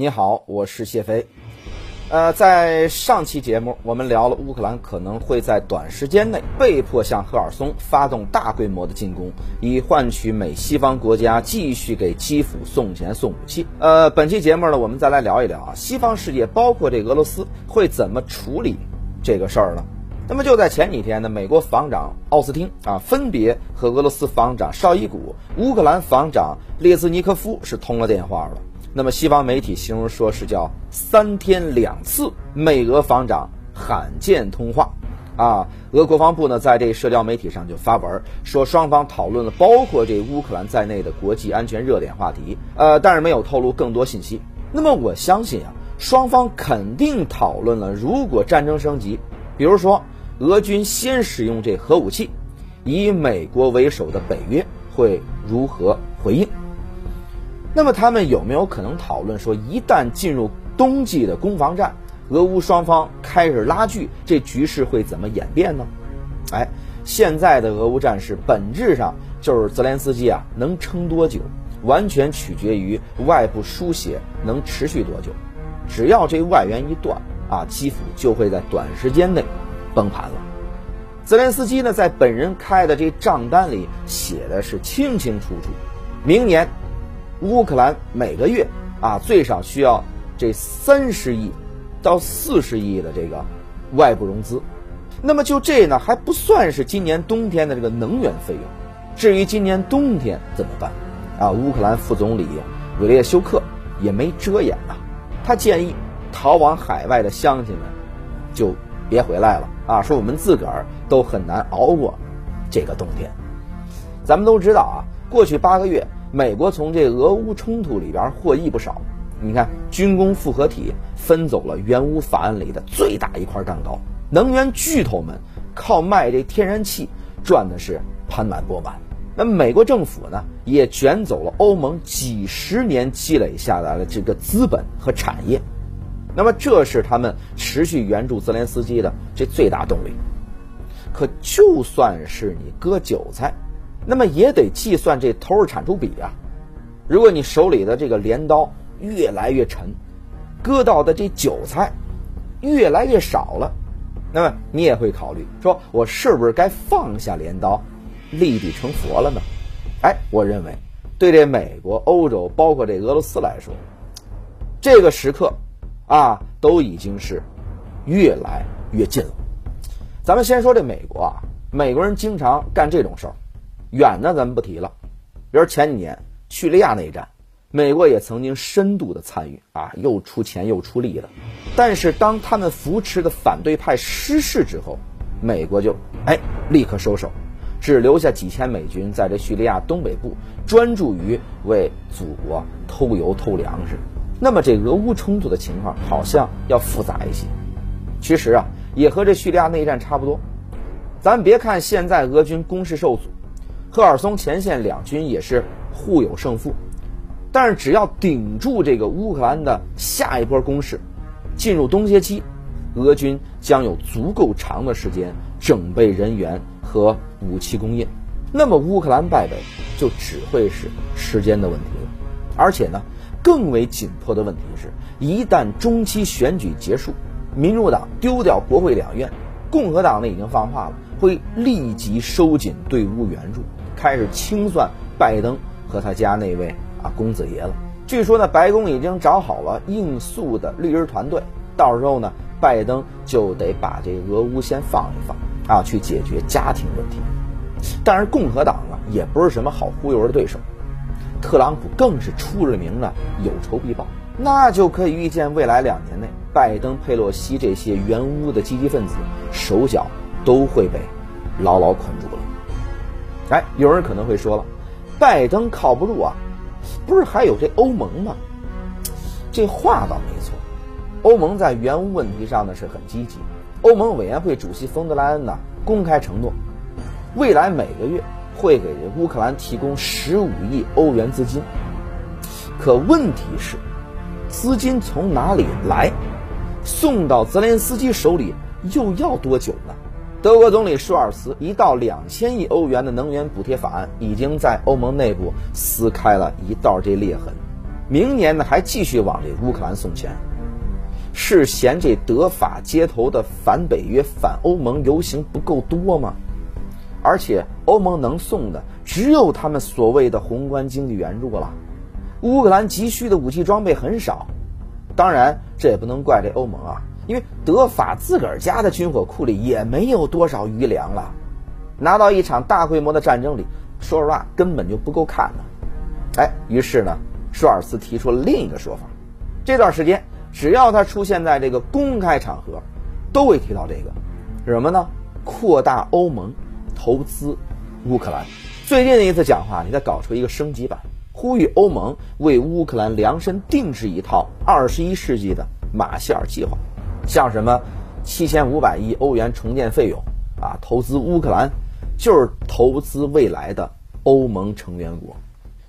你好，我是谢飞。呃，在上期节目我们聊了乌克兰可能会在短时间内被迫向赫尔松发动大规模的进攻，以换取美西方国家继续给基辅送钱送武器。呃，本期节目呢，我们再来聊一聊啊，西方世界包括这俄罗斯会怎么处理这个事儿呢？那么就在前几天呢，美国防长奥斯汀啊，分别和俄罗斯防长绍伊古、乌克兰防长列兹尼科夫是通了电话了。那么西方媒体形容说是叫三天两次美俄防长罕见通话，啊，俄国防部呢在这社交媒体上就发文说双方讨论了包括这乌克兰在内的国际安全热点话题，呃，但是没有透露更多信息。那么我相信啊，双方肯定讨论了如果战争升级，比如说俄军先使用这核武器，以美国为首的北约会如何回应。那么他们有没有可能讨论说，一旦进入冬季的攻防战，俄乌双方开始拉锯，这局势会怎么演变呢？哎，现在的俄乌战事本质上就是泽连斯基啊能撑多久，完全取决于外部输血能持续多久。只要这外援一断啊，基辅就会在短时间内崩盘了。泽连斯基呢，在本人开的这账单里写的是清清楚楚，明年。乌克兰每个月啊，最少需要这三十亿到四十亿的这个外部融资。那么就这呢，还不算是今年冬天的这个能源费用。至于今年冬天怎么办啊？乌克兰副总理韦列修克也没遮掩呐，他建议逃往海外的乡亲们就别回来了啊，说我们自个儿都很难熬过这个冬天。咱们都知道啊，过去八个月。美国从这俄乌冲突里边获益不少，你看军工复合体分走了援乌法案里的最大一块蛋糕，能源巨头们靠卖这天然气赚的是盆满钵满。那美国政府呢，也卷走了欧盟几十年积累下来的这个资本和产业，那么这是他们持续援助泽连斯基的这最大动力。可就算是你割韭菜。那么也得计算这投入产出比啊。如果你手里的这个镰刀越来越沉，割到的这韭菜越来越少了，那么你也会考虑说，我是不是该放下镰刀，立地成佛了呢？哎，我认为，对这美国、欧洲，包括这俄罗斯来说，这个时刻啊，都已经是越来越近了。咱们先说这美国啊，美国人经常干这种事儿。远的咱们不提了，比如前几年叙利亚内战，美国也曾经深度的参与啊，又出钱又出力的。但是当他们扶持的反对派失势之后，美国就哎立刻收手，只留下几千美军在这叙利亚东北部专注于为祖国偷油偷粮食。那么这俄乌冲突的情况好像要复杂一些，其实啊也和这叙利亚内战差不多。咱别看现在俄军攻势受阻。赫尔松前线两军也是互有胜负，但是只要顶住这个乌克兰的下一波攻势，进入冬歇期，俄军将有足够长的时间整备人员和武器供应，那么乌克兰败北就只会是时间的问题了。而且呢，更为紧迫的问题是，一旦中期选举结束，民主党丢掉国会两院，共和党呢已经放话了，会立即收紧对乌援助。开始清算拜登和他家那位啊公子爷了。据说呢，白宫已经找好了应诉的律师团队，到时候呢，拜登就得把这俄乌先放一放啊，去解决家庭问题。但是共和党啊，也不是什么好忽悠的对手，特朗普更是出了名的有仇必报，那就可以预见未来两年内，拜登、佩洛西这些援乌的积极分子手脚都会被牢牢捆住了。哎，有人可能会说了，拜登靠不住啊，不是还有这欧盟吗？这话倒没错，欧盟在援乌问题上呢是很积极。欧盟委员会主席冯德莱恩呢公开承诺，未来每个月会给乌克兰提供十五亿欧元资金。可问题是，资金从哪里来？送到泽连斯基手里又要多久呢？德国总理舒尔茨一到两千亿欧元的能源补贴法案，已经在欧盟内部撕开了一道这裂痕。明年呢还继续往这乌克兰送钱，是嫌这德法街头的反北约、反欧盟游行不够多吗？而且欧盟能送的只有他们所谓的宏观经济援助了，乌克兰急需的武器装备很少。当然，这也不能怪这欧盟啊，因为德法自个儿家的军火库里也没有多少余粮了，拿到一场大规模的战争里，说实话根本就不够看的。哎，于是呢，舒尔茨提出了另一个说法：这段时间只要他出现在这个公开场合，都会提到这个，是什么呢？扩大欧盟。投资乌克兰，最近的一次讲话，你再搞出一个升级版，呼吁欧盟为乌克兰量身定制一套二十一世纪的马歇尔计划，像什么七千五百亿欧元重建费用啊，投资乌克兰就是投资未来的欧盟成员国。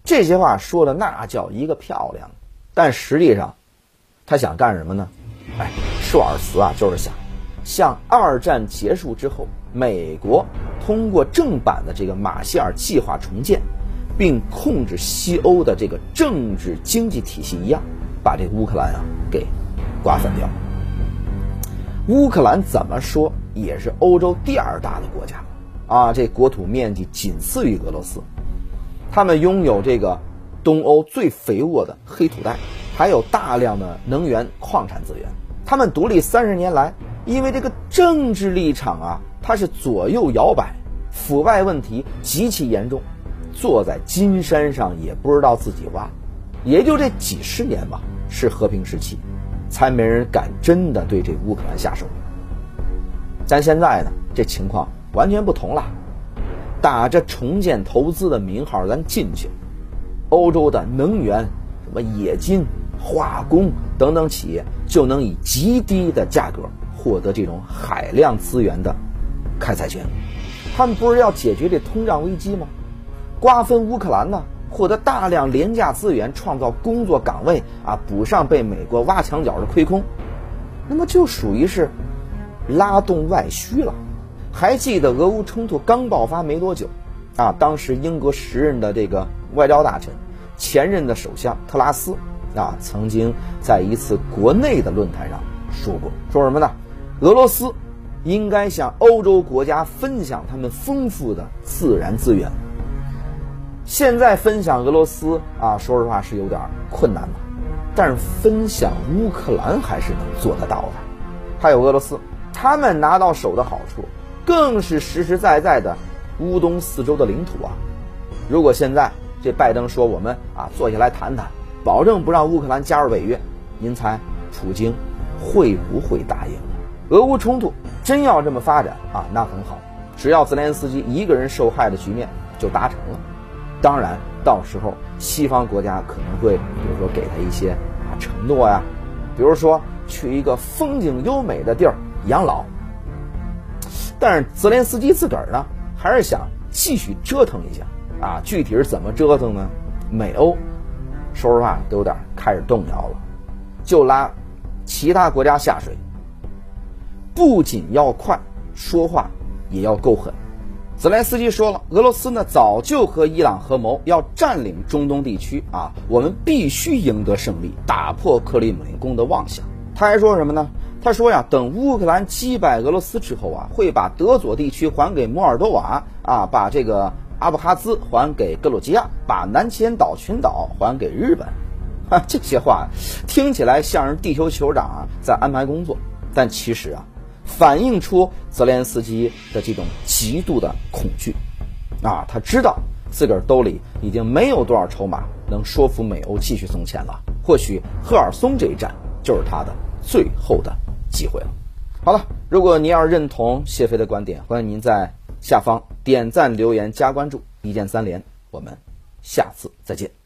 这些话说的那叫一个漂亮，但实际上他想干什么呢？哎，舒尔茨啊，就是想像二战结束之后。美国通过正版的这个马歇尔计划重建，并控制西欧的这个政治经济体系一样，把这乌克兰啊给瓜分掉。乌克兰怎么说也是欧洲第二大的国家啊，这国土面积仅次于俄罗斯，他们拥有这个东欧最肥沃的黑土带，还有大量的能源矿产资源。他们独立三十年来，因为这个政治立场啊。他是左右摇摆，腐败问题极其严重，坐在金山上也不知道自己挖，也就这几十年吧，是和平时期，才没人敢真的对这乌克兰下手。但现在呢，这情况完全不同了，打着重建投资的名号，咱进去，欧洲的能源、什么冶金、化工等等企业，就能以极低的价格获得这种海量资源的。开采权，他们不是要解决这通胀危机吗？瓜分乌克兰呢，获得大量廉价资源，创造工作岗位啊，补上被美国挖墙脚的亏空，那么就属于是拉动外需了。还记得俄乌冲突刚爆发没多久，啊，当时英国时任的这个外交大臣，前任的首相特拉斯啊，曾经在一次国内的论坛上说过，说什么呢？俄罗斯。应该向欧洲国家分享他们丰富的自然资源。现在分享俄罗斯啊，说实话是有点困难了，但是分享乌克兰还是能做得到的。还有俄罗斯，他们拿到手的好处，更是实实在在的乌东四周的领土啊。如果现在这拜登说我们啊坐下来谈谈，保证不让乌克兰加入北约，您猜普京会不会答应？俄乌冲突。真要这么发展啊，那很好。只要泽连斯基一个人受害的局面就达成了，当然到时候西方国家可能会，比如说给他一些啊承诺呀，比如说去一个风景优美的地儿养老。但是泽连斯基自个儿呢，还是想继续折腾一下啊。具体是怎么折腾呢？美欧说实话都有点开始动摇了，就拉其他国家下水。不仅要快，说话也要够狠。泽连斯基说了，俄罗斯呢早就和伊朗合谋要占领中东地区啊，我们必须赢得胜利，打破克里姆林宫的妄想。他还说什么呢？他说呀，等乌克兰击败俄罗斯之后啊，会把德佐地区还给摩尔多瓦啊，把这个阿布哈兹还给格鲁吉亚，把南千岛群岛还给日本。啊，这些话听起来像是地球酋长啊在安排工作，但其实啊。反映出泽连斯基的这种极度的恐惧，啊，他知道自个儿兜里已经没有多少筹码能说服美欧继续送钱了。或许赫尔松这一战就是他的最后的机会了。好了，如果您要是认同谢飞的观点，欢迎您在下方点赞、留言、加关注，一键三连。我们下次再见。